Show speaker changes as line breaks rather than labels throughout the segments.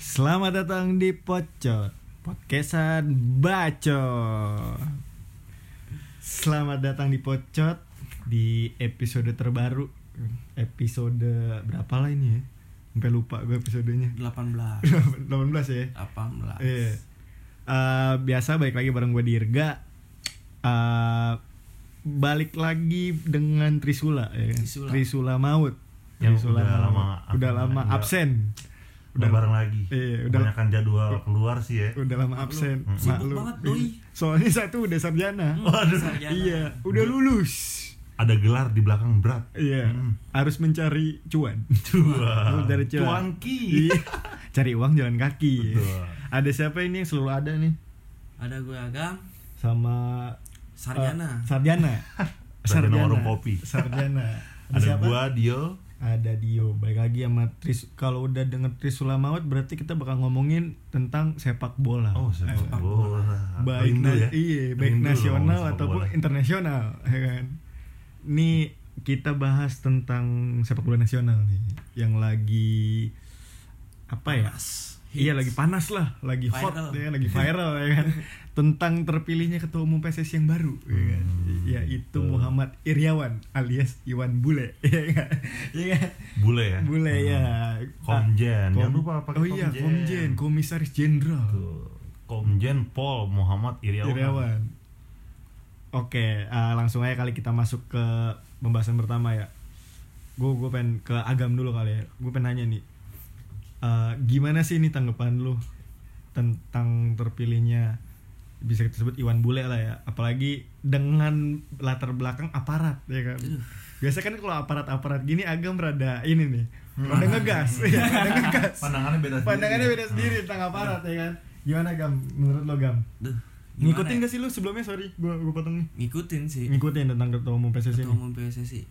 Selamat datang di Pocot Podcastan Bacot. Selamat datang di Pocot Di episode terbaru. Episode berapa lah ini ya? Sampai lupa gue episodenya.
18
18 ya?
18
Iya. Eh, Biasa balik lagi bareng gue Dirga. Eh, Balik lagi dengan Trisula ya kan?
Trisula.
Trisula Maut
Yang
Trisula
udah
Maut.
lama
Udah lama absen
udah bareng lagi
Iya, udah-
kebanyakan jadwal keluar sih ya
udah lama absen
Maklum. Sibuk banget, doi.
soalnya satu udah sarjana
Waduh sarjana.
iya udah lulus
ada gelar di belakang berat
iya
Hmm.
harus mencari cuan Harus dari cuan
cuanki
Iya. cari uang jalan kaki
Betul.
ada siapa ini yang selalu ada nih
Ada gue Agam
sama
Sarjana.
Eh, sarjana.
Sarjana warung kopi.
sarjana. Ada,
ada
siapa?
gua Dio.
Ada Dio. Baik lagi sama Tris kalau udah denger Trisula Maut berarti kita bakal ngomongin tentang sepak bola.
Oh sepak
Eh,
bola.
baik
Rindu
na-
ya.
iya baik
Rindu
nasional ataupun
bola.
internasional ya kan? Ini kita bahas tentang sepak bola nasional nih yang lagi apa ya?
Panas.
iya lagi panas lah lagi hot
Viral.
ya lagi viral ya kan tentang terpilihnya ketua umum PSSI yang baru ya kan
Hmm,
yaitu
betul.
Muhammad Iriawan alias Iwan Bule ya kan ya kan
bule ya
Bule ya
Komjen.
Ah,
Jangan lupa pakai
oh iya
Komjen.
Komjen Komisaris Jenderal.
Komjen Pol Muhammad Iriawan
Iriawan. Oke, eh, langsung aja kali kita masuk ke pembahasan pertama ya. Gue gue pengen ke agam dulu kali ya. Gue pengen nanya nih, eh, gimana sih ini tanggapan lu tentang terpilihnya bisa kita sebut Iwan Bule lah ya. Apalagi dengan latar belakang aparat ya kan. Biasa kan kalau aparat-aparat gini agam rada ini nih, rada ngegas, ya, rada ngegas.
pandangannya beda sendiri.
Pandangannya beda sendiri tentang aparat ya kan. Gimana gam? Menurut lo gam?
Duh,
Ngikutin
ya?
gak sih lu sebelumnya sorry gua gua potong nih.
Ngikutin sih
Ngikutin tentang ketua umum PSSI
Ketua umum PSSI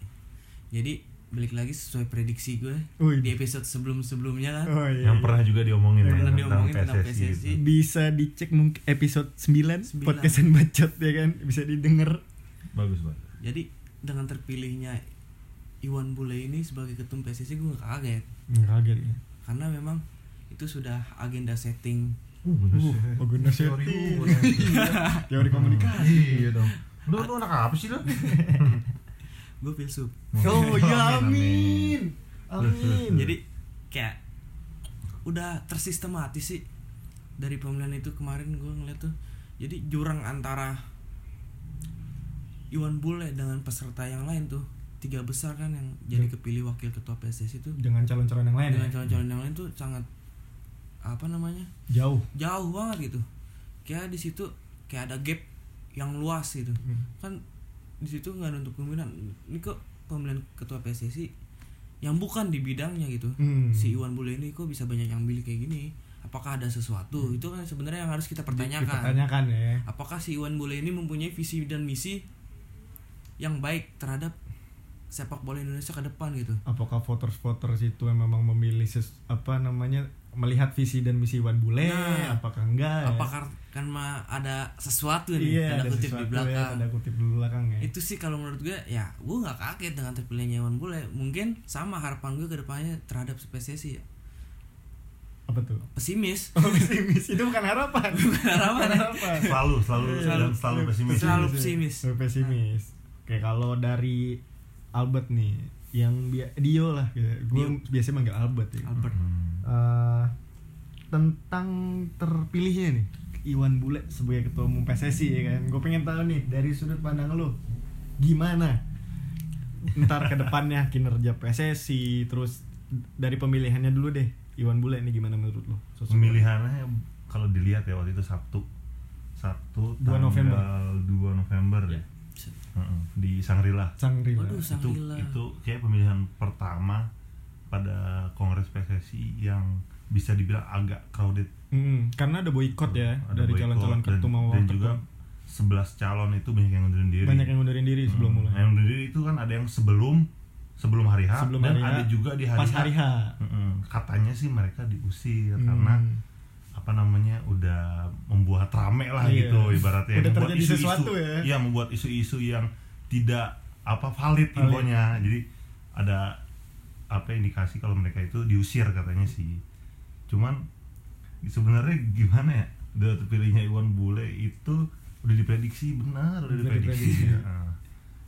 Jadi balik lagi sesuai prediksi gue
Wih.
Di episode sebelum-sebelumnya kan
Oh iya.
yang pernah juga diomongin ya,
Pernah
tentang
diomongin tentang
PSSI gitu.
Bisa dicek mungkin episode 9
Sembilan.
podcastan bacot ya kan bisa didengar.
bagus banget
Jadi dengan terpilihnya Iwan Bule ini sebagai ketum PSSI gue gak kaget
Kaget ya.
Karena memang itu sudah agenda setting
uh, bener sih.
Uh, agenda
Teori
setting.
gua nanti.
Teori komunikasi.
iya dong lu lu anak apa sih lu
Gue filsuf
Oh ya
Amin,
amin.
Jadi kayak udah tersistematis sih. Dari pemilihan itu kemarin gue ngeliat tuh. Jadi jurang antara Iwan Bule dengan peserta yang lain tuh tiga besar kan yang jadi kepilih wakil ketua PSSI itu.
Dengan calon-calon yang lain
dengan
ya?
calon-calon yang lain tuh sangat apa namanya?
Jauh.
jauh banget gitu. Kayak di situ kayak ada gap yang luas gitu.
Hmm.
kan di situ nggak untuk kemungkinan ini kok pemilihan ketua PSSI yang bukan di bidangnya gitu.
Hmm.
si Iwan Bule ini kok bisa banyak yang pilih kayak gini? Apakah ada sesuatu? Itu kan sebenarnya yang harus kita pertanyakan.
Dipertanyakan ya.
apakah si Iwan Bule ini mempunyai visi dan misi yang baik terhadap sepak bola Indonesia ke depan gitu?
Apakah voters-voters itu yang memang memilih ses, apa namanya melihat visi dan misi Iwan Bule?
Nah,
apakah enggak? ya?
apakah karena ada sesuatu nih
iya,
tanda
ada
kutip
sesuatu
di belakang
Ya, ada kutip di belakang ya.
itu sih kalau menurut gue ya gue nggak kaget dengan terpilihnya Iwan Bule mungkin sama harapan gue ke depannya terhadap PSSI ya.
apa tuh?
pesimis
Oh, pesimis itu bukan harapan. Bukan
harapan ya.
harapan.
selalu selalu
Selalu.
selalu pesimis
Selalu pesimis.
Selalu pesimis. Oke, kalau dari Albert nih, yang bi- Dio lah, gitu. gue biasanya manggil Albert ya.
Albert
Hmm.
Eh, tentang terpilihnya nih Iwan Bule sebagai ketua umum PSSI ya kan. Gue pengen tahu nih dari sudut pandang lo gimana ntar ke depannya kinerja PSSI terus dari pemilihannya dulu deh Iwan Bule ini gimana menurut lo? Sosok
pemilihannya kalau dilihat ya waktu itu Sabtu Sabtu
2 November.
tanggal 2 November ya Heeh, di Sangrila
Sangrila.
Waduh,
itu
Sangrila.
itu kayak pemilihan pertama pada Kongres PSSI yang bisa dibilang agak crowded
Mm, karena ada boykot ya
Ada
dari calon-calon
dan-
ketum mau
dan juga 11 calon itu banyak yang ngundurin diri
banyak yang ngundurin diri sebelum
Hmm,
mulai.
yang ngundurin diri itu kan ada yang sebelum sebelum hari H
Sebelum
dan
hari H,
ada juga di hari
pas
H.
hari H.
Mm-mm. katanya sih mereka diusir
Hmm.
karena apa namanya udah membuat rame lah
Iya.
gitu ibaratnya
Udah
membuat
terjadi sesuatu ya.
Iya, membuat isu-isu yang tidak apa valid
Valid.
infonya. Jadi ada apa indikasi kalau mereka itu diusir katanya sih. Cuman sebenarnya gimana ya? Udah terpilihnya Iwan Bule itu udah diprediksi benar, udah diprediksi.
diprediksi.
Ya.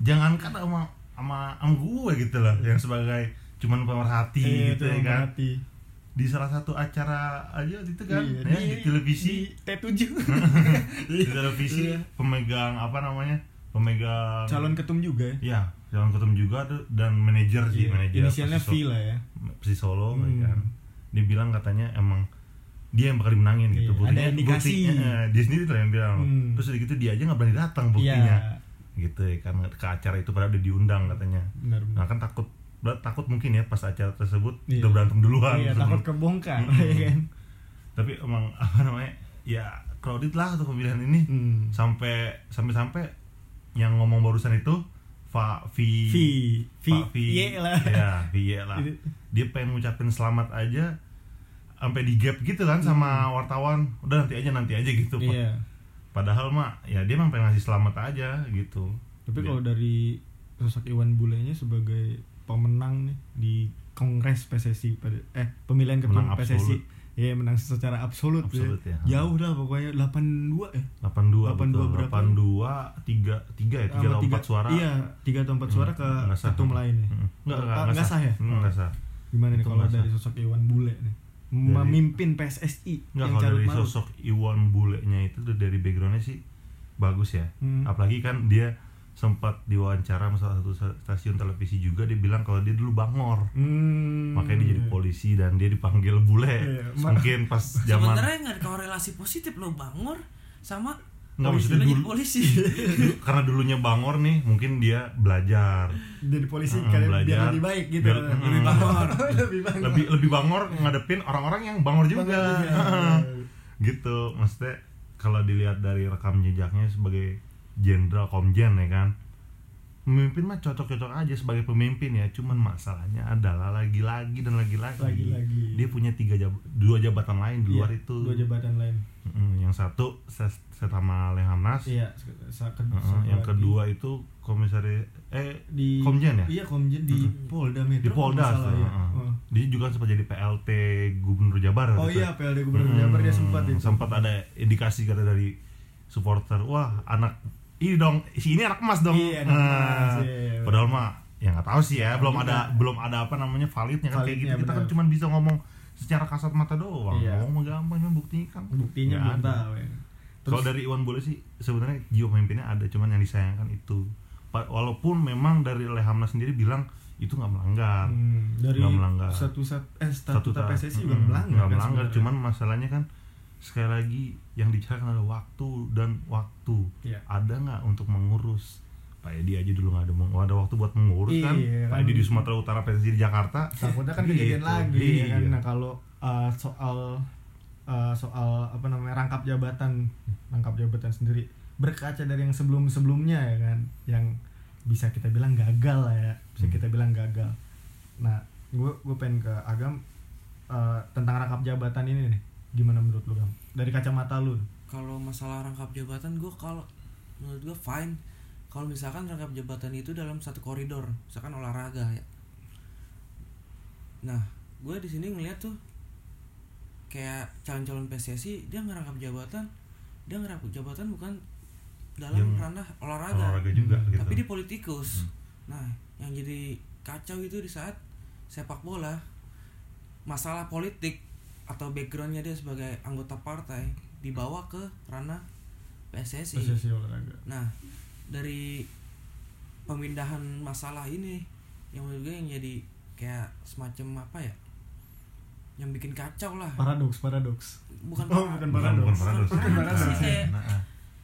Jangankan sama sama sama gue gitu lah yang sebagai cuman pemerhati
Iya,
gitu
itu
ya kan
berarti.
di salah satu acara aja itu kan
Iya,
ya, di, televisi
di T7
di televisi
Iya.
pemegang apa namanya pemegang
calon ketum juga ya
ya calon ketum juga tuh dan manajer sih
Iya,
manajer
inisialnya V
Persis-
lah ya
Persis Solo
Hmm.
kan dia bilang katanya emang dia yang bakal dimenangin gitu
Iya, ada indikasi.
buktinya, dia sendiri tuh yang bilang
Hmm.
terus gitu dia aja nggak berani datang
iya
buktinya gitu ya kan ke acara itu padahal udah diundang katanya
benar
nah
benar
kan takut takut mungkin ya pas acara tersebut
Iya.
udah berantem duluan
iya
sebelum-
takut kebongkar
Mm-mm.
ya kan
tapi emang apa namanya ya crowded lah untuk pemilihan ini
Hmm.
sampai sampai sampai yang ngomong barusan itu Fa Vi
V V
Pak Vi
Y lah.
Ya Vi Y lah.
Itu-
dia pengen ngucapin selamat aja sampai di gap gitu kan sama wartawan. Udah nanti aja nanti aja gitu
Hmm. iya.
Padahal mah ya dia emang pengen ngasih selamat aja gitu.
Tapi kalau dari sosok Iwan Bulenya sebagai pemenang nih di Kongres PSSI pada eh pemilihan
Menang
PSSI Iya menang secara absolut,
Absolut ya.
Jauh dah pokoknya 82 ya.
82
82
betul
berapa?
82 3 3 ya 3
Sama
atau
tiga-
4 suara
Iya, 3 atau 4 suara ke
Nggak sah.
ketum lainnya.
Mm. Nggak,
Ah,
nggak,
nggak sah ya?
Hmm, nggak sah
Gimana nih kalau dari sosok Iwan Bule nih? Memimpin PSSI
Nggak
yang
kalau dari sosok Iwan Bule-nya itu dari backgroundnya sih bagus ya.
Hmm.
Apalagi kan dia sempat diwawancara sama salah satu stasiun televisi juga dia bilang kalau dia dulu bangor.
Hmm.
Makanya dia jadi polisi dan dia dipanggil bule.
Iya, ma-
Mungkin pas zaman
sebenarnya nggak ada korelasi positif lo bangor sama
Nggak,
polisi
maksudnya dulu-
polisi
dulu- karena dulunya bangor nih, mungkin dia belajar.
jadi polisi
Hmm,
karena
belajar.
biar lebih baik gitu.
Biar-
lebih
hmm.
bangor. lebih bangor.
Lebih lebih bangor ngadepin orang-orang yang bangor juga.
Bangor juga.
gitu. Maksudnya kalau dilihat dari rekam jejaknya sebagai jenderal komjen ya kan Pemimpin mah cocok-cocok aja sebagai pemimpin ya, cuman masalahnya adalah lagi-lagi dan lagi-lagi.
Lagi-lagi.
Dia punya tiga jab dua jabatan lain di
Iya,
luar itu.
Dua jabatan lain.
Mm, yang satu ses sama Lehamnas.
Iya, satu
yang
lagi.
kedua itu komisaris eh
di
Komjen ya?
Iya, Komjen di Polda Metro.
di Polda.
salah, ya.
Dia juga sempat jadi PLT Gubernur Jabar.
Oh
gitu.
iya, PLD Gubernur
Hmm,
Jabar dia sempat itu.
sempat ada indikasi kata dari supporter wah anak ini dong si ini anak emas dong
Iya, anak emas,
Nah,
iya.
padahal mah ya nggak tahu sih ya belum
juga.
ada belum ada apa namanya validnya kan kayak
Validnya,
gitu kita kan
bener.
cuma bisa ngomong secara kasat mata doang
Iya.
ngomong gampang cuma buktikan
Buktinya
Nggak
belum
ada.
tahu ya.
kalau dari Iwan Bule sih sebenarnya jiwa pemimpinnya ada cuman yang disayangkan itu walaupun memang dari Lehamnas sendiri bilang itu nggak melanggar
Hmm, dari
Nggak melanggar.
satu sat eh statuta
Statuta.
PSSI juga melanggar.
nggak
kan
melanggar
sebenarnya.
cuman masalahnya kan sekali lagi yang dicarikan adalah waktu dan waktu
Iya.
ada nggak untuk mengurus Pak Edi aja dulu nggak ada nggak ada waktu buat mengurus kan
Iya,
Pak
kan.
Edi di Sumatera Utara PSSI di Jakarta
takutnya kan
Gitu,
kejadian lagi ya kan
iya.
nah kalau uh, soal uh, soal apa namanya rangkap jabatan rangkap jabatan sendiri berkaca dari yang sebelum sebelumnya ya kan yang bisa kita bilang gagal lah ya bisa
Hmm.
kita bilang gagal nah gue gue pengen ke agam uh, tentang rangkap jabatan ini nih gimana menurut lu gam dari kacamata lu.
Kalau masalah rangkap jabatan gue kalau menurut gue fine. Kalau misalkan rangkap jabatan itu dalam satu koridor misalkan olahraga ya. Nah gue di sini ngeliat tuh kayak calon-calon PSSI dia ngerangkap jabatan. Dia ngerangkap jabatan bukan dalam
Yang
ranah olahraga,
olahraga juga
Hmm,
gitu.
tapi dia politikus. Nah yang jadi kacau itu di saat sepak bola. Masalah politik atau backgroundnya dia sebagai anggota partai dibawa ke ranah PSSI.
PSSI olahraga
Nah dari pemindahan masalah ini yang menurut gue yang jadi kayak semacam apa ya yang bikin kacau lah
paradoks paradoks
bukan
Oh,
para-
bukan paradoks.
bukan paradoks
Bukan paradoks sih, kayak
Nah, ah.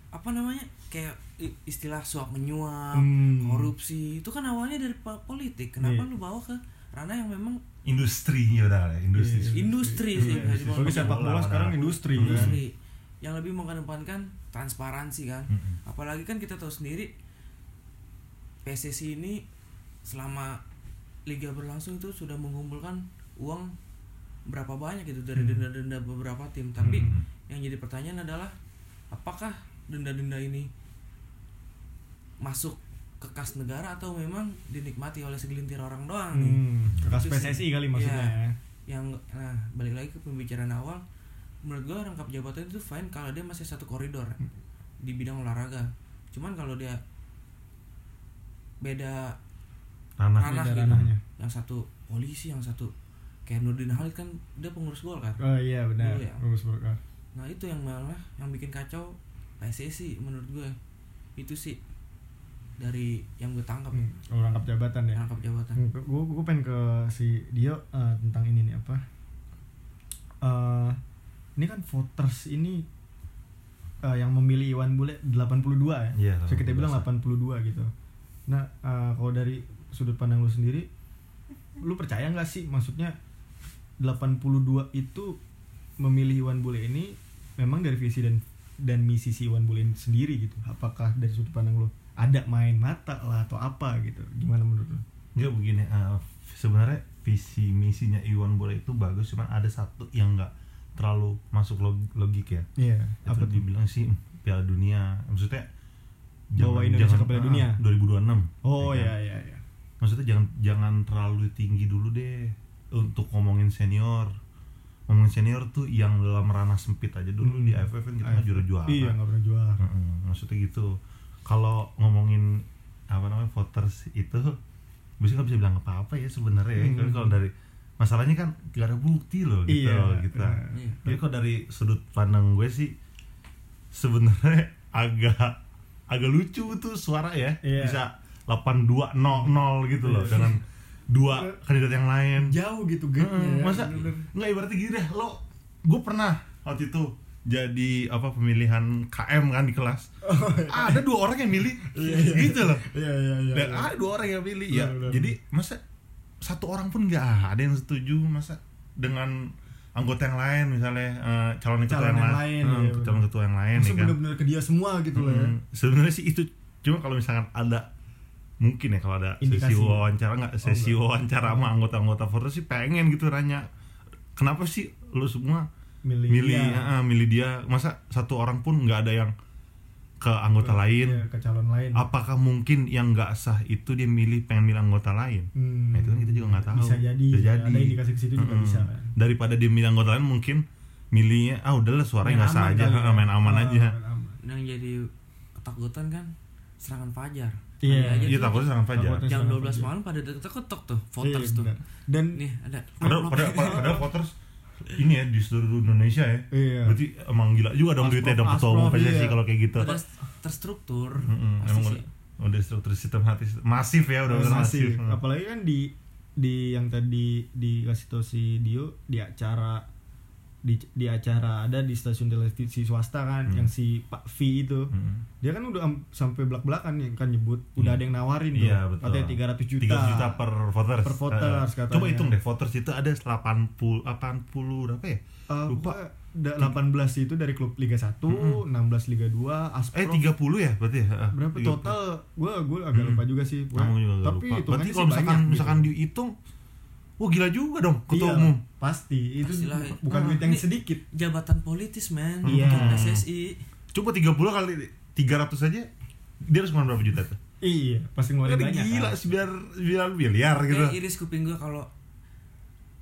apa namanya kayak istilah suap menyuap
Hmm.
korupsi itu kan awalnya dari politik kenapa
Iya.
lu bawa ke ranah yang memang
industri ya udah industri
Iya.
industri sih
Iya,
dibilang
Apalagi sepak bola sekarang
nah.
industri kan
industri yang lebih mengedepankan transparansi kan
Mm-mm.
apalagi kan kita tahu sendiri PSSI ini selama liga berlangsung itu sudah mengumpulkan uang berapa banyak gitu dari
Hmm.
denda-denda beberapa tim tapi
Hmm.
yang jadi pertanyaan adalah apakah denda-denda ini masuk ke kas negara atau memang dinikmati oleh segelintir orang doang nih
Hmm, kekas
Itu sih.
PSSI kali maksudnya
Iya.
ya.
yang nah balik lagi ke pembicaraan awal menurut gua rangkap jabatan itu fine kalau dia masih satu koridor di bidang olahraga cuman kalau dia beda
Ranah.
ranah
beda
gitu
ranahnya.
yang satu polisi yang satu kayak Nurdin Halid kan dia pengurus gol kan
Oh iya benar.
Dulu ya.
Bagus Golkar.
nah itu yang malah yang bikin kacau PSSI menurut gue itu sih dari yang gue tangkap
Hmm, oh, rangkap jabatan ya.
rangkap jabatan.
Gue gue pengen ke si Dio eh, tentang ini nih apa? Eh ini kan voters ini eh, yang memilih Iwan Bule 82 ya?
Iya,
so kita
82.
bilang 82 gitu. Nah eh, kalau dari sudut pandang lu sendiri lu percaya nggak sih? Maksudnya 82 itu memilih Iwan Bule ini memang dari visi dan dan misi si Iwan Bule ini sendiri gitu. Apakah dari sudut pandang lu ada main mata lah atau apa gitu gimana menurut lu
Enggak begini, eh, sebenarnya visi misinya Iwan Bule itu bagus, cuman ada satu yang nggak terlalu masuk log- logik ya.
Iya,
Itu
apa
dibilang sih Piala Dunia, maksudnya
Bawa Indonesia ke Piala
ah,
Dunia.
2026.
Oh
ya kan?
iya iya iya.
Maksudnya jangan jangan terlalu tinggi dulu deh untuk ngomongin senior. Ngomongin senior tuh yang dalam ranah sempit aja dulu
Hmm.
di AFF kan kita nggak juara juara.
Iya nggak pernah juara.
Heeh, maksudnya gitu kalau ngomongin apa namanya voters itu biasanya nggak bisa bilang apa-apa ya sebenarnya ya.
Hmm.
Kalau dari masalahnya kan gak ada bukti loh gitu
Iya,
gitu.
Iya.
jadi kalau dari sudut pandang gue sih sebenarnya agak agak lucu tuh suara ya
Iya.
bisa 8200 gitu loh
Iya.
dengan dua kandidat yang lain
Jauh gitu gapnya ya.
masa nggak ibaratnya gini deh lo gue pernah waktu itu jadi apa pemilihan KM kan di kelas ada dua orang yang milih gitu loh
Iya iya iya.
dan
iya.
ada dua orang yang milih ya
benar.
jadi masa satu orang pun nggak ada yang setuju masa dengan anggota yang lain misalnya eh, calon ketua
Calon
yang,
yang
lain,
lain,
eh,
iya,
calon ketua yang lain ya kan
bener-bener ke dia semua gitu loh ya.
Hmm, sebenarnya sih itu cuma kalau misalkan ada mungkin ya kalau ada sesi
Indikasi.
wawancara nggak sesi
enggak.
wawancara sama anggota-anggota Forza sih pengen gitu nanya kenapa sih lu semua
Milih,
milih
dia.
ah, milih dia masa satu orang pun nggak ada yang ke anggota lain
Iya, ke calon lain.
apakah mungkin yang nggak sah itu dia milih pengen milih anggota lain
Hmm.
nah itu kan kita juga nggak tahu
Bisa jadi.
Bisa
ya.
jadi
Ada indikasi ke situ juga bisa kan.
daripada dia milih anggota lain mungkin milihnya ah udahlah suaranya nggak sah aja
ya.
main aman
Ah,
aja
main aman.
yang jadi ketakutan kan serangan fajar
Iya.
Iya takutnya sangat fajar
jam
serangan
12
fajar.
malam pada ketok tuh voters
Iya,
tuh.
Dan
nih ada
padahal padahal padahal voters ini ya di seluruh Indonesia ya
Iya.
berarti emang gila juga dong duitnya dong ketua umum PSSI
iya.
kalau kayak gitu
udah terstruktur
Mm-mm,
pasti
emang
sih.
udah, udah struktur sistem hati masif ya udah udah masif,
masih apalagi kan di di yang tadi dikasih tau si Dio di acara di di acara ada di stasiun televisi swasta kan
Hmm.
yang si Pak V itu
Mm.
dia kan udah am- sampai belak belakan nih kan nyebut udah
Hmm.
ada yang nawarin tuh
Iya betul.
katanya 300 juta
300 juta per voters.
Per voters, katanya.
Coba hitung deh voters itu ada 80 80 berapa ya?
Eh,
Lupa.
da- 18 itu dari klub Liga 1 16 Liga 2 Asprof
Eh 30 ya berarti ya? Eh,
berapa
30.
total gua gua agak
Hmm.
lupa juga sih Gua- tapi
lupa.
itu
Berarti kalau misalkan misalkan dihitung Wah gila juga dong ketua
Iya,
umum.
pasti itu
Pastilah.
bu- bukan
Nah,
duit yang sedikit
jabatan politis man
Iya.
untuk PSSI
Coba 30 kali 300 aja dia harus ngeluarin berapa juta tuh?
iya pasti ngeluarin
Kan
banyak
gila
kan.
9 9 miliar gitu.
kayak iris kuping gue kalau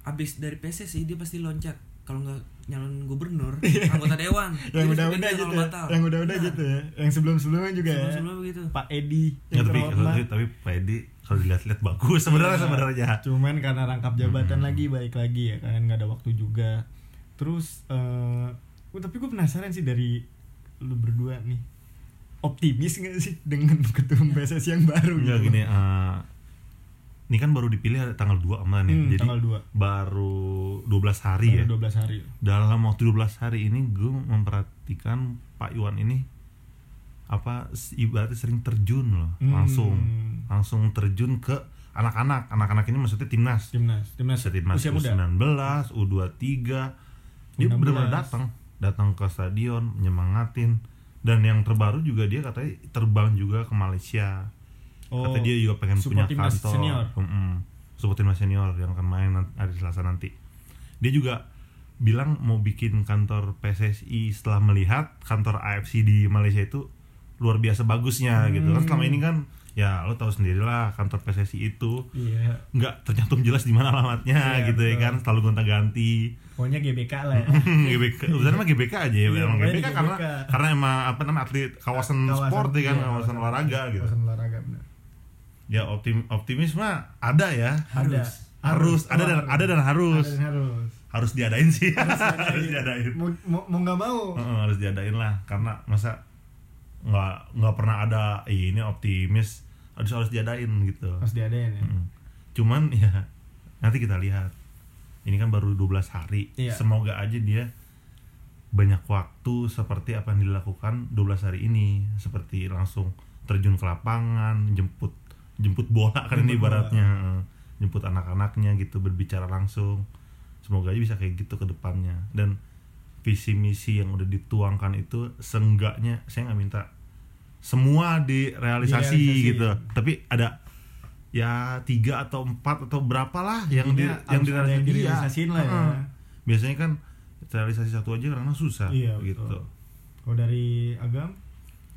abis dari PSSI dia pasti loncat kalau nggak nyalon gubernur anggota dewan
yang udah-udah gitu ya
batal.
yang udah-udah
Nah,
gitu ya yang sebelum-sebelumnya juga ya
sebelum-sebelum begitu
Pak Edi
Ya,
yang
tapi, tapi tapi Pak Edi kalau dilihat-lihat bagus sebenarnya
Iya.
sebenarnya.
cuman karena rangkap jabatan
Hmm.
lagi baik lagi ya kan nggak ada waktu juga terus eh gua- tapi gue penasaran sih dari lu berdua nih optimis nggak sih dengan ketua PSSI yang baru
Enggak
gitu?
gini eh ini kan baru dipilih tanggal 2 kemarin ya.
Hmm,
Jadi
tanggal 2
baru 12 hari ya.
Baru 12 hari
Dalam waktu 12 hari ini gue memperhatikan Pak Iwan ini apa ibaratnya sering terjun loh,
Hmm.
langsung langsung terjun ke anak-anak. Anak-anak ini maksudnya timnas.
timnas timnas
Bisa timnas
usia muda
U19, U23. Dia
U16.
benar-benar datang, datang ke stadion, menyemangatin. Dan yang terbaru juga dia katanya terbang juga ke Malaysia.
Oh
Kata dia juga pengen punya kantor.
senior
Mm-mm. Support timnas senior yang akan main hari Selasa nanti. dia juga bilang mau bikin kantor PSSI setelah melihat kantor AFC di Malaysia itu luar biasa bagusnya gitu kan selama ini kan ya lo tahu sendirilah kantor PSSI itu
Iya.
nggak tercantum jelas di mana alamatnya
Iya,
gitu ya
betul.
kan selalu gonta-ganti
Pokoknya GBK lah ya.
GBK sebenarnya mah GBK aja ya
Iya,
emang GBK
di
karena
GBK.
karena emang apa namanya atlet kawasan, sport ya kan
iya,
kawasan olahraga gitu
Kawasan olahraga.
Ya optim optimis mah ada ya.
Ada.
harus. Ada dan ada dan harus
Ada dan harus.
harus. Diadain sih. Harus diadain.
Mau mau mau nggak mau.
Harus diadain lah. Karena masa nggak nggak pernah ada "Ih, ini optimis. Harus harus diadain gitu.
Harus diadain ya.
Mm. cuman ya nanti kita lihat. Ini kan baru 12 hari.
Iya.
semoga aja dia banyak waktu seperti apa yang dilakukan 12 hari ini. Seperti langsung terjun ke lapangan jemput jemput bola kan ini ibaratnya. Jemput anak-anaknya gitu berbicara langsung. Semoga aja bisa kayak gitu ke depannya. Dan visi misi yang udah dituangkan itu seenggaknya saya nggak minta semua direalisasi
Direalisasi.
gitu. Tapi ada ya tiga atau empat atau berapa lah yang di, yang direalisasi. Iya.
direalisasiin lah ya.
Biasanya kan realisasi satu aja karena susah
Iya,
gitu.
Kalau dari agam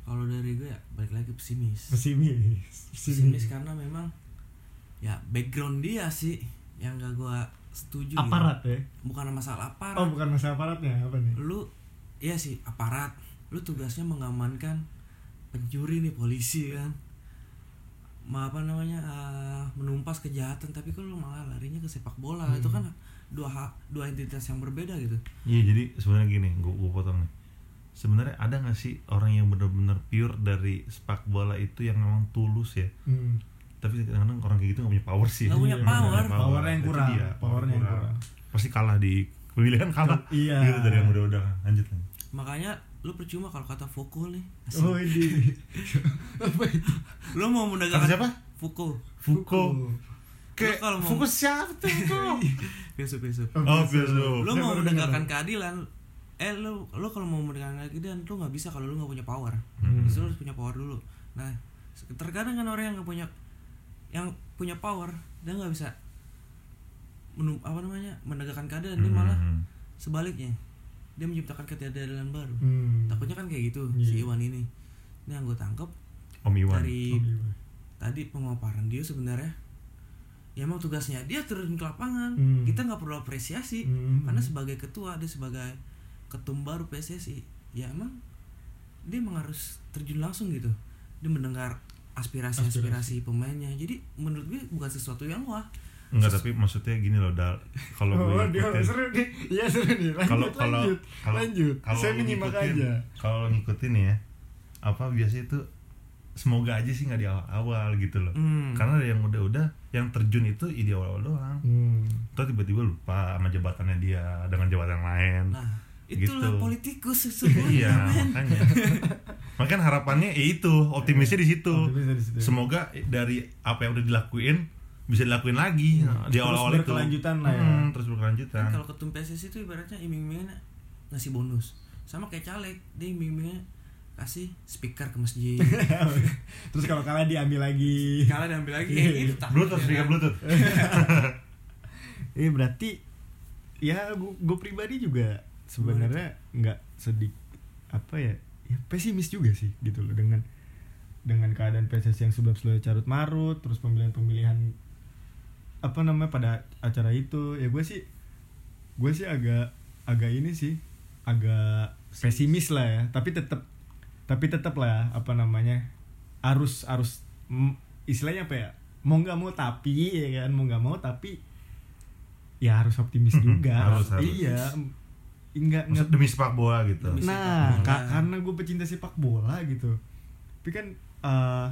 kalau dari gue ya balik lagi pesimis
pesimis.
pesimis karena memang ya background dia sih yang gak gue setuju gitu.
Aparat ya.
bukan masalah aparat
Oh, bukan masalah aparatnya apa nih?
lu iya sih aparat lu tugasnya mengamankan pencuri nih polisi kan Ma, apa namanya eh, menumpas kejahatan tapi kalau lu malah larinya ke sepak bola
Hmm.
itu kan dua hak dua entitas yang berbeda gitu
iya jadi sebenarnya gini gua, gua potong nih sebenarnya ada nggak sih orang yang benar-benar pure dari sepak bola itu yang memang tulus ya
Hmm.
tapi kadang-kadang orang kayak gitu nggak punya power sih
Nggak punya power.
punya
Powernya yang kurang,
dia,
powernya yang kurang.
pasti kalah di pemilihan kalah
Iya.
gitu dari yang udah-udah lanjut
makanya lu percuma kalau kata Foucault nih
Oh, ini. apa itu?
lu mau menegakkan
Kata siapa?
Foucault
Foucault
Lu
kayak
kalau mau-
Foucault siapa tuh Foucault?
besok besok
oh filsuf
lu mau
dengar.
keadilan eh lu lu kalau mau menegakkan keadilan lu nggak bisa kalau lu nggak punya power
Hmm.
justru lu harus punya power dulu nah terkadang kan orang yang nggak punya yang punya power dia nggak bisa menum apa namanya menegakkan keadilan dia malah
Hmm.
sebaliknya dia menciptakan ketidakadilan baru
Hmm.
takutnya kan kayak gitu
Iya.
si Iwan ini ini yang gue tangkap
Om Iwan
dari
Oh, iya.
tadi pemaparan dia sebenarnya ya emang tugasnya dia turun ke lapangan
Hmm.
kita nggak perlu apresiasi
Hmm.
karena sebagai ketua dia sebagai ketum baru PSSI ya emang dia emang harus terjun langsung gitu dia mendengar aspirasi aspirasi pemainnya jadi menurut gue bukan sesuatu yang wah
Enggak tapi maksudnya gini loh Dal kalau
Oh,
gue
dia
ikutin
seru nih. Iya seru nih. Lanjut,
kalau kalau
lanjut.
kalau
lanjut.
kalau
Saya menyimak
ngikutin-
aja.
kalau ngikutin ya apa biasanya itu semoga aja sih nggak di awal-awal gitu loh
Hmm.
karena ada yang udah-udah yang terjun itu ya di awal-awal doang
Hmm.
Terus tiba-tiba lupa sama jabatannya dia dengan jabatan lain
nah itulah
Gitu.
politikus sesungguhnya
iya makanya makanya harapannya ya itu optimisnya di situ
situ.
semoga dari apa yang udah dilakuin bisa dilakuin lagi
Hmm.
di
Terus
awal-awal itu
berkelanjutan lah ya.
Hmm, terus berkelanjutan
Kan kalau ketum PSSI itu ibaratnya iming-imingnya ngasih bonus sama kayak caleg dia iming-imingnya kasih speaker ke masjid
Terus kalau kalah diambil lagi.
kalah diambil lagi
Iya.
kayak gitu takut
bluetooth
ya
speaker
kan.
bluetooth
Iya berarti ya gue pribadi juga sebenarnya nggak sedih apa ya ya pesimis juga sih gitu loh dengan dengan keadaan PSSI yang sudah selalu carut marut terus pemilihan pemilihan apa namanya pada acara itu. Ya gue sih gue sih agak agak ini sih agak pesimis lah ya. Tapi tetap tapi tetap lah apa namanya harus mm, istilahnya apa ya mau nggak mau tapi ya kan mau nggak mau tapi ya harus optimis juga.
Harus, harus.
Enggak enggak
demi sepak bola gitu
Demi-
nah
sepak bola.
ka- karena gue pecinta sepak bola gitu tapi kan eh,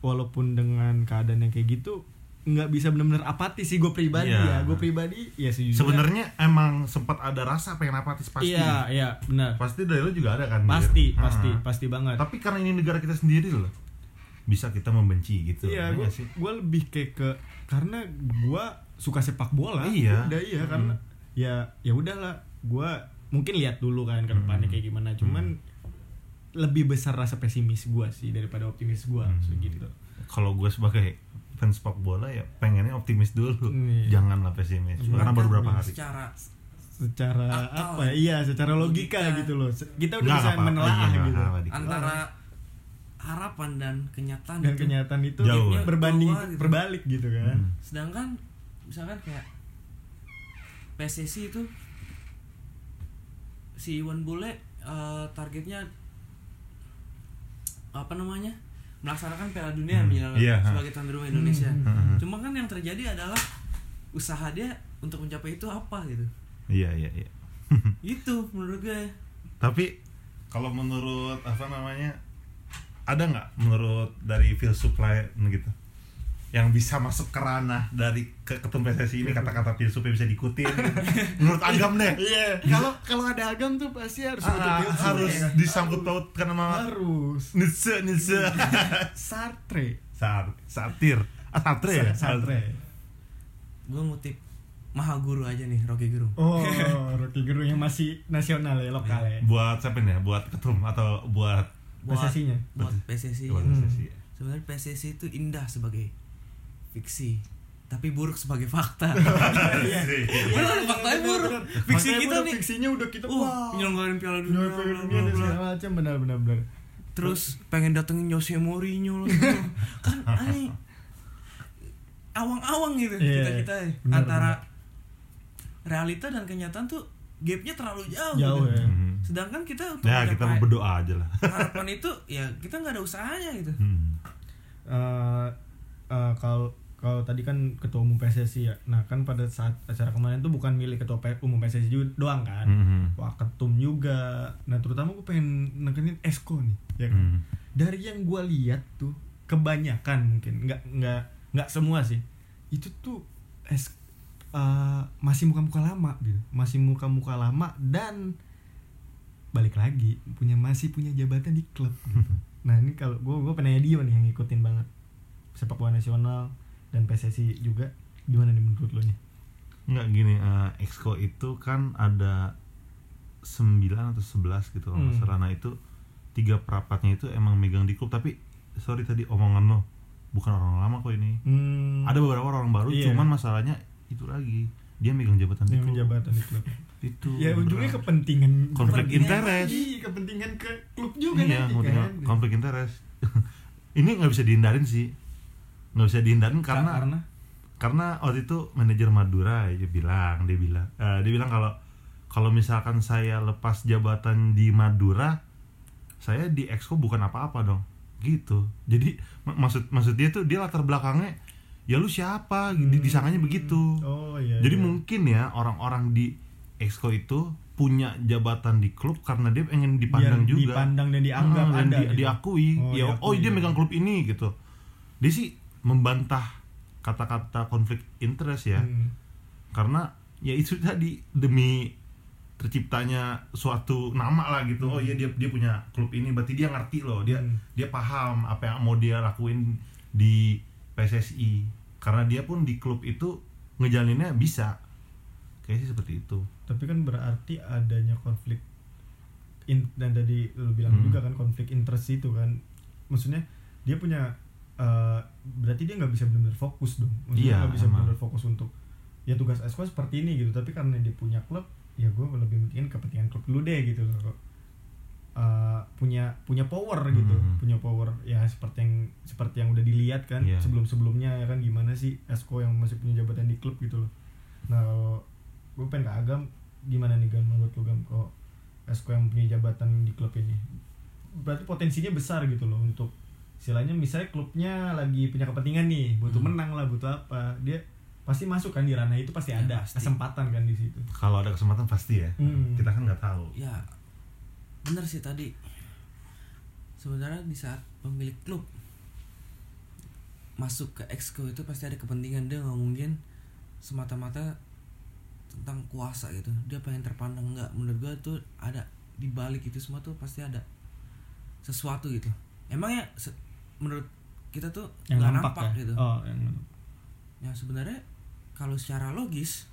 walaupun dengan keadaan yang kayak gitu nggak bisa benar-benar apatis sih gue pribadi ya
Iya.
gue pribadi ya sejujurnya
sebenarnya emang sempat ada rasa pengen apatis pasti
iya iya benar
pasti dari lu juga ada kan Dir?
pasti
Ah.
pasti pasti banget
tapi karena ini negara kita sendiri loh bisa kita membenci gitu
iya
Ya sih
gue lebih kayak ke karena gue suka sepak bola
Iya.
udah iya
Hmm.
karena ya ya udahlah gue mungkin lihat dulu kan ke depannya
Hmm.
kayak gimana cuman lebih besar rasa pesimis gue sih daripada optimis gue
Hmm.
gitu
kalau gue sebagai fans sepak bola ya pengennya optimis dulu
Iya.
janganlah pesimis karena
Cuman
baru berapa hari
secara
secara
Akal.
apa ya? iya secara logika,
Logika.
gitu loh kita udah
Nggak,
bisa
apa-apa,
menelaah
iya,
gitu
dikit.
antara harapan dan kenyataan
dan
itu.
kenyataan itu
Jauh,
berbanding
gitu.
berbalik gitu kan
Hmm.
sedangkan misalkan kayak PSSI itu si Iwan Bule eh, targetnya apa namanya melaksanakan Piala Dunia
Hmm, ha.
sebagai tuan rumah Indonesia.
Hmm.
Cuma kan yang terjadi adalah usaha dia untuk mencapai itu apa gitu.
iya iya iya
Itu menurut gue.
tapi kalau menurut apa namanya ada nggak menurut dari filsuf lain gitu yang bisa masuk ke ranah dari ke ketum PSSI ini kata-kata filsuf yang bisa diikutin. Menurut agam deh.
Iya. Kalau kalau ada agam tuh pasti harus
Ah,
filsuf,
harus
ya.
disangkut pautkan sama
harus.
Nietzsche Nietzsche
Sartre.
Sar satir ah Sartre ya?
Sartre.
Gue ngutip Maha Guru aja nih, Rocky Guru.
oh Rocky Gerung yang masih nasional ya lokal ya.
Buat siapa nih ya? Buat ketum atau buat
PSSI-nya?
buat PSSI.
buat
Hmm.
PSSI ya?
Sebenarnya PSSI itu indah sebagai fiksi, tapi buruk sebagai fakta.
Iya.
Bener, faktanya buruk. Fiksi
Faktanya
kita
buruk,
nih.
fiksinya udah kita
Wah,
wah
nyelenggarin Piala
dunia. Piala dunia dan segala macam benar benar benar
Terus pengen datengin Jose Mourinho loh. kan aneh. Awang-awang gitu
Iya,
kita-kita ya.
benar,
antara realita dan kenyataan tuh gapnya terlalu jauh.
jauh
gitu.
ya
Mhm.
Sedangkan kita untuk
ya kita berdoa aja lah
harapan itu ya kita nggak ada usahanya gitu.
Hmm.
Eh, eh, kalau kalau tadi kan ketua umum PSSI ya nah kan pada saat acara kemarin tuh bukan milik ketua umum PSSI juga doang kan
Mhm.
wah ketum juga nah terutama gue pengen nekenin Esko nih ya kan
Hmm.
dari yang gue lihat tuh kebanyakan mungkin nggak nggak nggak semua sih itu tuh es eh, masih muka-muka lama gitu masih muka-muka lama dan balik lagi punya masih punya jabatan di klub gitu. nah ini kalau gue gue penanya dia nih yang ngikutin banget sepak bola nasional dan PSSI juga gimana nih menurut lo nih
Nggak gini, eh, Exco itu kan ada 9 atau 11 gitu
Hmm.
salah. Nah itu tiga perapatnya itu emang megang di klub tapi sorry tadi omongan lo bukan orang lama kok ini.
hmm,
Ada beberapa orang baru
Iya.
cuman masalahnya itu lagi dia megang jabatan di klub.
jabatan di klub
Itu.
ya ujungnya
beneran.
kepentingan
Konflik interest.
lagi, kepentingan ke klub juga
iya,
nanti kan
konflik interest. ini nggak bisa dihindarin sih. Nggak bisa dihindarin karena
karena?
karena waktu itu manajer Madura ya, dia bilang dia bilang eh, dia bilang kalau kalau misalkan saya lepas jabatan di Madura saya di Exco bukan apa-apa dong. Gitu. Jadi mak- maksud maksud dia tuh dia latar belakangnya ya lu siapa? Di disangkanya begitu.
Oh iya
jadi
iya.
mungkin ya orang-orang di Exco itu punya jabatan di klub karena dia pengen dipandang
Biar
juga.
dipandang dan dianggap
dan
ada
di-
gitu.
diakui.
Oh,
ya oh
diakui,
dia
ya.
megang klub ini gitu. Dia sih membantah kata-kata konflik interest ya.
Hmm.
karena ya itu tadi demi terciptanya suatu nama lah gitu. Oh iya dia dia punya klub ini berarti dia ngerti loh. Dia
Hmm.
dia paham apa yang mau dia lakuin di PSSI karena dia pun di klub itu ngejalaninnya bisa. Kayak sih seperti itu.
Tapi kan berarti adanya konflik in, dan tadi lu bilang
Hmm.
juga kan konflik interest itu kan. Maksudnya dia punya eh, berarti dia nggak bisa benar-benar fokus dong. Maksudnya
Iya,
nggak bisa benar-benar fokus untuk ya tugas esko seperti ini gitu. Tapi karena dia punya klub ya gue lebih pentingin kepentingan klub dulu deh gitu loh Eh, punya punya power gitu.
Hmm.
punya power ya seperti yang seperti yang udah dilihat kan
Iya.
sebelum sebelumnya ya kan? Gimana sih esko yang masih punya jabatan di klub gitu loh. Nah kalau gue pengen ke agam gimana nih gam? Menurut lu gam kok esko yang punya jabatan di klub ini? Berarti potensinya besar gitu loh untuk istilahnya misalnya klubnya lagi punya kepentingan nih butuh
Hmm.
menang lah butuh apa dia pasti masuk kan di ranah itu pasti
Ya,
ada
pasti.
kesempatan kan di situ.
Kalau ada kesempatan pasti ya.
Hmm.
kita kan nggak tahu.
Ya bener sih tadi. Sebenarnya di saat pemilik klub masuk ke exco itu pasti ada kepentingan. Dia nggak mungkin semata-mata tentang kuasa gitu. Dia pengen terpandang. Nggak menurut gua tuh ada di balik itu semua tuh pasti ada sesuatu gitu. Emang ya se- menurut kita tuh
yang
nggak
nampak, ya?
gitu.
Oh yang
ya sebenarnya kalau secara logis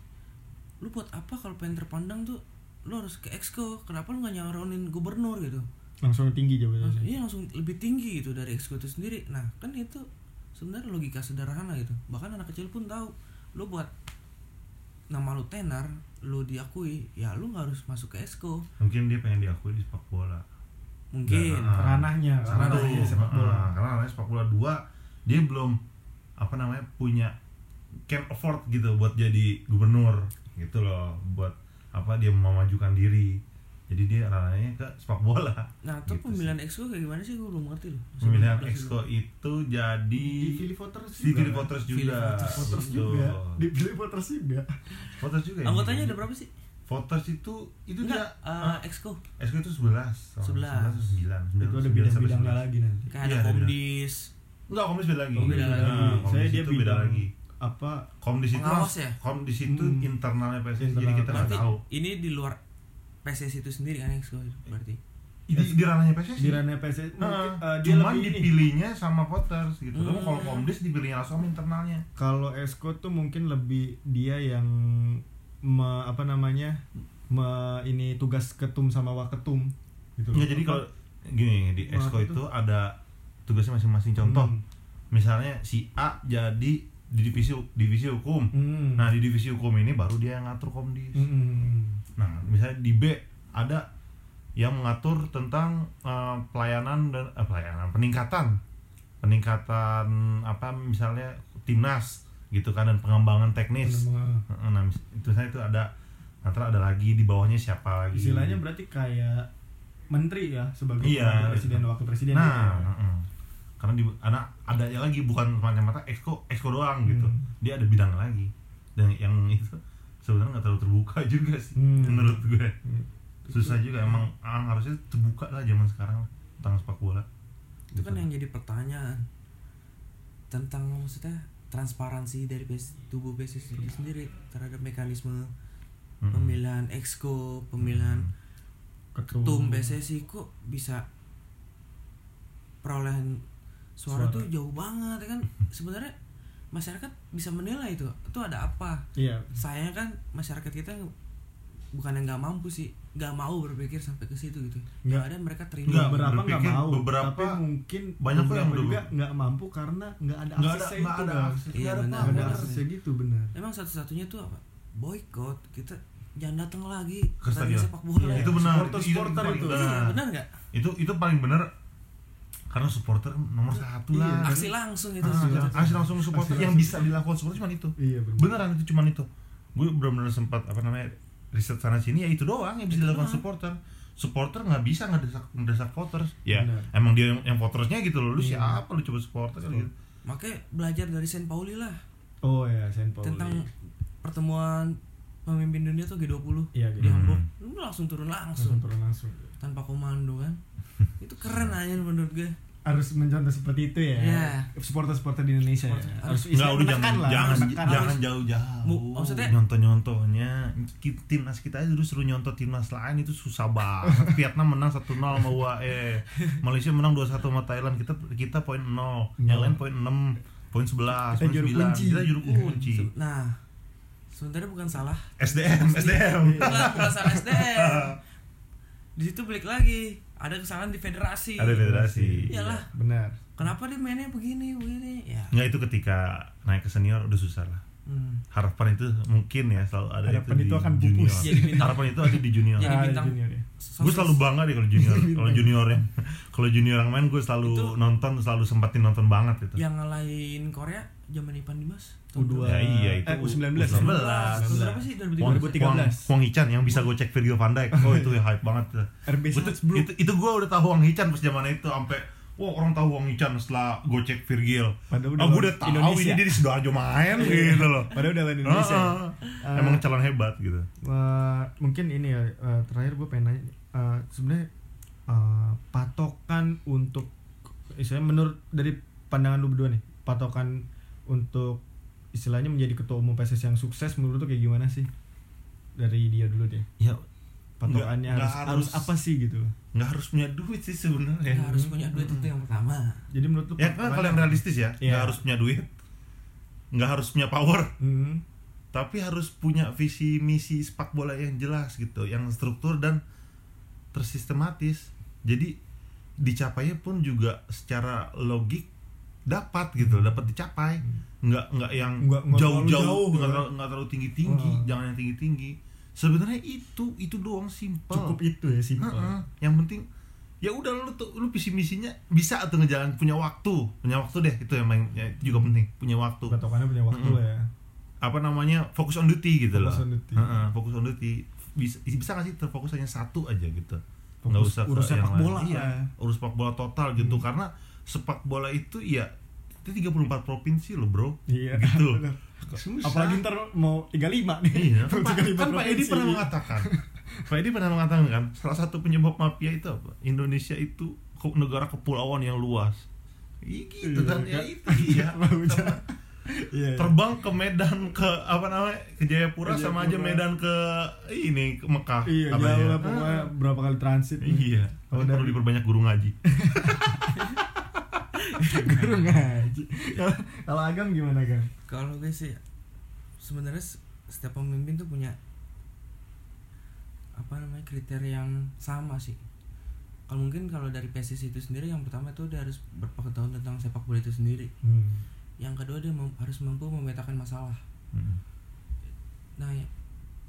lu buat apa kalau pengen terpandang tuh lu harus ke exco? Kenapa lu nggak nyalonin gubernur gitu?
Langsung tinggi jabatannya
Langsung, iya langsung lebih tinggi gitu dari exco itu sendiri. Nah kan itu sebenarnya logika sederhana gitu. Bahkan anak kecil pun tahu lu buat nama lu tenar lu diakui ya lu nggak harus masuk ke esko
mungkin dia pengen diakui di sepak bola
mungkin
Nah,
ranahnya
Satu,
ranahnya sepak bola.
ah, karena ranahnya sepak bola dua dia belum apa namanya punya can afford gitu buat jadi gubernur gitu loh buat apa dia memajukan diri. Jadi dia ranahnya ke sepak bola.
Nah itu
Gitu
pemilihan exco kayak gimana sih? Gue belum ngerti loh.
Pemilihan exco itu jadi
di Philly Voters
di Philly
juga
Voters
Philly
juga.
Voters.
Voters
Gitu.
juga di Philly Voters juga
Voters juga ya?
anggotanya ada berapa sih
Voters itu itu
enggak
dia
eh, exco
exco itu 11
Sebelas.
11 9
itu ada bidang-bidangnya lagi nanti
kayak
Iya,
ada komdis
Enggak, Komdis beda lagi.
Oh, beda lagi.
Nah, Komdis
saya dia
beda lagi.
apa
Komdis itu
Pengawas ya?
Komdis itu
Hmm.
internalnya PSSI jadi
Internal.
kita nggak tahu.
ini di luar PSSI itu sendiri kan exco itu berarti
Di, di ranahnya PSSI.
di ranah PSSI
Nah,
mungkin, eh, dia
cuman
lebih ini
dipilihnya sama voters gitu. Tapi
Hmm.
kalau Komdis dipilihnya langsung sama internalnya.
kalau Esko tuh mungkin lebih dia yang me- apa namanya me- ini tugas ketum sama waketum gitu
Ya jadi kalau gini di Exco
itu-
itu ada tugasnya masing-masing contoh.
Hmm.
Misalnya si A jadi di divisi divisi hukum.
Hmm.
Nah, di divisi hukum ini baru dia yang ngatur Komdis.
Hmm.
Nah, misalnya di B ada yang mengatur tentang eh, pelayanan dan eh, pelayanan peningkatan peningkatan apa misalnya timnas gitu kan dan pengembangan teknis.
Pengembangan.
Nah, itu saya itu ada antara ada lagi di bawahnya siapa lagi.
istilahnya berarti kayak menteri ya sebagai
Iya.
pembantu presiden wakil presiden
Nah,
gitu ya.
heeh. karena di ada ada lagi bukan semacam mata exco exco doang gitu.
Hmm.
Dia ada bidang lagi. Dan yang itu sebenarnya nggak terlalu terbuka juga sih
Hmm.
menurut gue.
Hmm.
susah juga emang ah, harusnya terbuka lah zaman sekarang tentang sepak bola
itu kan
Gitu.
yang jadi pertanyaan tentang maksudnya transparansi dari PS, tubuh PSSI itu sendiri terhadap mekanisme
Mm-mm.
pemilihan exco pemilihan
ketum,
ketum PSSI kok bisa perolehan suara,
Suara.
tuh jauh banget ya kan? Sebenarnya masyarakat bisa menilai itu itu ada apa?
Iya.
Sayangnya kan masyarakat kita bukan yang nggak mampu sih nggak mau berpikir sampai ke situ gitu.
Nggak.
nggak ada mereka
Nggak,
terima
nggak
berpikir
mau.
beberapa-
tapi mungkin
banyak
beberapa
yang
juga nggak mampu karena nggak ada
nggak ada
aksesnya
nggak
itu
ada akses,
Iya,
nggak ada
benar,
nggak ada
benar.
aksesnya gitu benar.
Emang satu-satunya tuh apa? Boykot kita jangan datang lagi.
Ke stadion.
sepak bola.
Iya.
itu benar.
Supporter-supporter
paling
itu.
benar.
Iya, benar nggak?
Itu itu paling benar karena supporter nomor satu
Iya.
lah.
Aksi langsung itu.
Ah, aksi langsung. supporter
Aksi
yang
langsung.
bisa dilakukan supporter cuma itu.
Iya benar.
Beneran itu cuma itu. Gue benar-benar sempat apa namanya riset sana sini ya itu doang yang bisa dilakukan
doang.
supporter. Supporter nggak bisa ngedesak ngedesak voters. Ya
Benar.
emang dia yang, yang votersnya gitu loh lu
Iya.
siapa lu coba supporter kan gitu.
Makanya belajar dari Saint Pauli lah.
Oh ya Saint Pauli.
Tentang pertemuan pemimpin dunia tuh G20
Iya,
di
gitu.
Hamburg.
Hmm.
lu langsung turun
langsung.
Langsung
turun langsung.
Tanpa komando kan. Itu keren aja menurut gue
harus mencontoh seperti itu ya
Iya.
supporter-supporter di Indonesia ya.
Supporter.
harus
Enggak
istilahnya
udah jangan
lah
jangan
menekan.
jangan
Harus-
jauh-jauh.
Mu- maksudnya-
nyontoh-nyontohnya timnas kita aja dulu suruh nyontoh timnas lain itu susah banget. Vietnam menang 1-0 sama UAE. Malaysia menang 2-1 sama Thailand. Kita kita poin 0. Yang lain poin 6, poin 11,
Kita
poin
juru
9.
kunci.
Kita juru kunci.
Nah sebenarnya bukan salah
SDM, SDM.
bukan, bukan salah SDM di situ balik lagi ada kesalahan di federasi
Ada federasi.
Iyalah.
benar
kenapa dia mainnya begini begini ya
Nggak itu ketika naik ke senior udah susah lah.
hmm.
Harapan itu mungkin ya selalu ada
Harapan
itu,
itu
di
akan
junior.
pupus.
Jadi bintang.
Harapan itu ada di junior.
Jadi
Ah,
bintang.
junior ya.
gue selalu bangga deh kalau junior kalau junior yang kalau junior yang main gue selalu
Itu-
nonton selalu sempatin nonton banget itu
yang ngalahin Korea zaman Ipan Dimas?
U2
Ya, iya, itu
eh, U19
U19.
Tahun berapa sih 2013
Wang,
2013.
Wang, Wang Hichan yang bisa gue cek Virgil van Dijk. Oh itu ya hype banget tuh.
RB Salzburg.
itu itu gue udah tahu Wang Hichan pas zaman itu sampai wah orang tahu Wang Hichan setelah gue cek Virgil.
Padahal udah
oh, gue
lawan
udah tahu
Indonesia.
ini dia di sidoarjo main gitu loh.
Padahal udah lawan Indonesia. ya.
Ah, ah. emang calon hebat gitu.
Eh, mungkin ini ya eh, terakhir gue pengen nanya eh, sebenarnya eh, patokan untuk istilahnya menurut dari pandangan lu berdua nih patokan untuk istilahnya menjadi ketua umum PSSI yang sukses menurut lu kayak gimana sih? Dari dia dulu deh.
Ya
patokannya
Nggak-
harus,
nggak
harus.
harus-
apa sih gitu?
Nggak harus punya duit sih sebenarnya.
Ya, harus punya duit itu yang pertama.
Jadi menurut lu
ya kan kalau yang realistis ya
Iya.
nggak harus punya duit nggak harus punya power.
Hmm,
tapi harus punya visi misi sepak bola yang jelas gitu yang struktur dan tersistematis. Jadi dicapainya pun juga secara logik dapat gitu dapat dicapai. Nggak nggak yang
Nggak- nggak terlalu
jauh-jauh
jauh,
nggak
ya.
terlalu, nggak terlalu tinggi-tinggi
Hmm.
jangan yang tinggi-tinggi. Sebenarnya itu itu doang simpel.
Cukup itu ya simpel.
Heeh. yang penting ya udah lu tuh lu visi misinya bisa tuh ngejalan punya waktu. Punya waktu deh itu yang, main- itu juga penting punya waktu.
Patokannya punya waktu lah ya.
Apa namanya fokus on duty gitu loh.
Fokus on duty.
Heeh, fokus on duty. Bisa bisa gak sih terfokus hanya satu aja gitu? Nggak
Fokus
usah ke
urus sepak bola
iya,
lah.
urus sepak bola total gitu.
Hmm.
karena sepak bola itu ya itu 34 provinsi loh bro
iya
gitu
benar.
Susah.
apalagi ntar mau 35 nih
Iya, kan, Pak-
35
kan Pak Edi
provinsi.
pernah mengatakan Pak Edi pernah mengatakan kan salah satu penyebab mafia itu apa Indonesia itu negara kepulauan yang luas Iya gitu
Iya,
kan ya
kan?
itu iya.
Iya, iya.
terbang ke Medan ke apa namanya ke Jayapura,
Ke
sama aja
Jayapura.
Medan ke ini ke Mekah
Iya, jauh
ya?
lah pokoknya
Ah,
berapa kali transit.
iya
Kalau
perlu diperbanyak guru ngaji
guru ngaji. Kalau Agam gimana, Gam?
kalau gue sih sebenarnya setiap pemimpin tuh punya apa namanya kriteria yang sama sih. Kalau mungkin kalau dari PSSI itu sendiri yang pertama itu dia harus berpengetahuan tentang sepak bola itu sendiri.
Hmm.
yang kedua dia mem- harus mampu memetakan masalah.
Mm.
nah ya,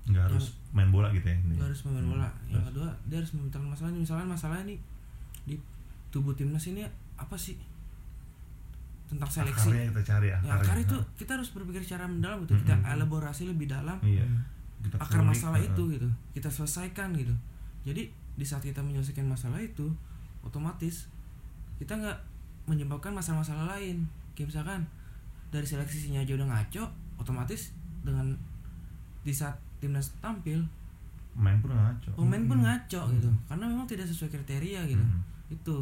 nggak harus main bola gitu ya
dia harus memain bola.
Hmm,
yang kedua dia harus memetakan masalah misalnya masalah ini di tubuh timnas ini apa sih tentang seleksi.
akarnya kita cari
ya
akarnya.
akar itu
Nah,
kita harus berpikir secara mendalam gitu. Kita
Mm-mm.
elaborasi lebih dalam.
Iya. Kita
akar
kulik,
masalah
uh,
itu gitu. Kita selesaikan gitu. Jadi di saat kita menyelesaikan masalah itu otomatis kita nggak menyebabkan masalah-masalah lain. Kayak misalkan dari seleksinya aja udah ngaco otomatis dengan di saat timnas tampil
main pun ngaco.
pemain pun
Hmm.
ngaco gitu. Karena memang tidak sesuai kriteria gitu.
Hmm.
itu.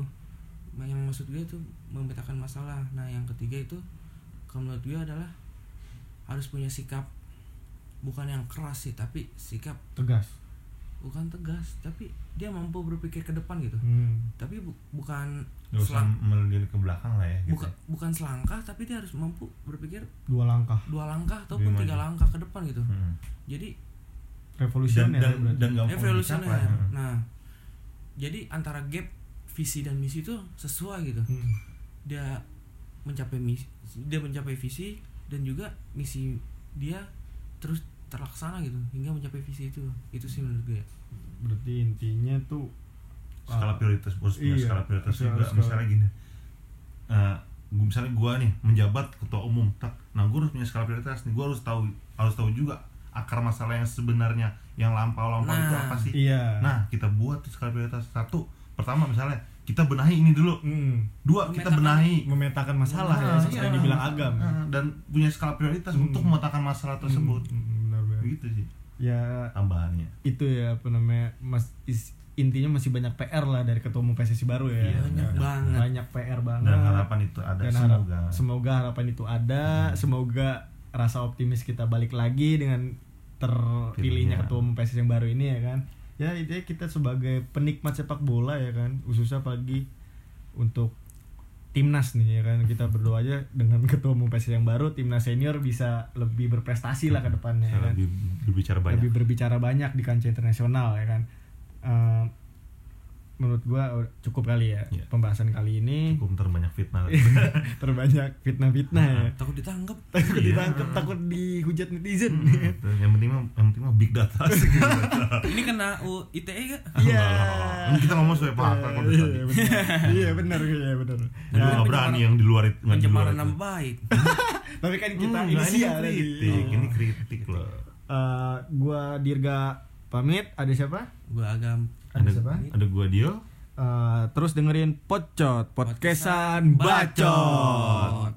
Yang maksud gue itu memetakan masalah nah yang ketiga itu kalau menurut gue adalah harus punya sikap bukan yang keras sih tapi sikap
Tegas.
bukan tegas tapi dia mampu berpikir ke depan gitu
Hmm.
tapi bu- bukan
usah
selang-
melihat ke belakang lah ya gitu.
bukan bukan selangkah tapi dia harus mampu berpikir
Dua langkah.
dua langkah ataupun tiga langkah ke depan gitu
Hmm.
jadi
dan
Revolusioner
dan, dan gampang
evolusioner
dicapai. Hmm.
nah jadi antara gap visi dan misi itu sesuai gitu
Hmm.
Dia mencapai misi dia mencapai visi dan juga misi dia terus terlaksana gitu hingga mencapai visi itu. Itu sih menurut gue.
Berarti intinya tuh
skala
ah,
prioritas punya
iya,
skala prioritas
skala-
juga.
skala-
misalnya gini eh gua misalnya gua nih menjabat ketua umum tak nah gua harus punya skala prioritas nih gua harus tahu harus tahu juga akar masalah yang sebenarnya yang lampau-lampau itu
Nah,
apa sih?
Iya.
nah kita buat skala prioritas. Satu pertama misalnya kita benahi ini dulu
Hmm.
dua kita benahi
memetakan masalah ya,
Nah,
seperti
iya.
yang dibilang Agam.
Nah, dan punya skala prioritas
Hmm.
untuk memetakan masalah tersebut
Hmm, hmm, benar, benar.
gitu sih
Ya
tambahannya
itu ya apa namanya mas is- intinya masih banyak PR lah dari ketua umum PSSI baru ya
Iya,
banyak
Ya,
banget.
banyak PR banget
dan harapan itu ada
Dan harap-
semoga
semoga harapan itu ada semoga rasa optimis kita balik lagi dengan terpilihnya
Pilihnya.
ketua umum PSSI yang baru ini ya kan ya itu ya kita sebagai penikmat sepak bola ya kan khususnya pagi untuk timnas nih ya kan kita berdoa aja dengan ketua umum PSSI yang baru timnas senior bisa lebih berprestasi lah ke depannya ya kan.
Lebih berbicara banyak.
Lebih berbicara banyak di kancah internasional ya kan. Eh, menurut gua cukup kali ya
Iya.
pembahasan kali ini
cukup ntar banyak fitnah
terbanyak fitnah-fitnah ya
takut ditangkap
takut
Iya.
ditangkap takut dihujat netizen
Hmm, yang penting mah yang penting mah big data
ini kena U ITE gak
Iya.
Enggak lah. Ini kita ngomong sesuai kok
Iya,
tadi.
benar. iya benar iya benar
Jadi
Ya,
nggak berani yang di luar itu
pencemaran nama baik
tapi kan kita
Hmm, ini
inisial
kan
tadi.
kritik,
Oh.
ini kritik loh.
Eh, gua Dirga pamit ada siapa
gue agam
Ada siapa?
Ada gua Dio.
Eh, terus dengerin Pocot podcastan bacot.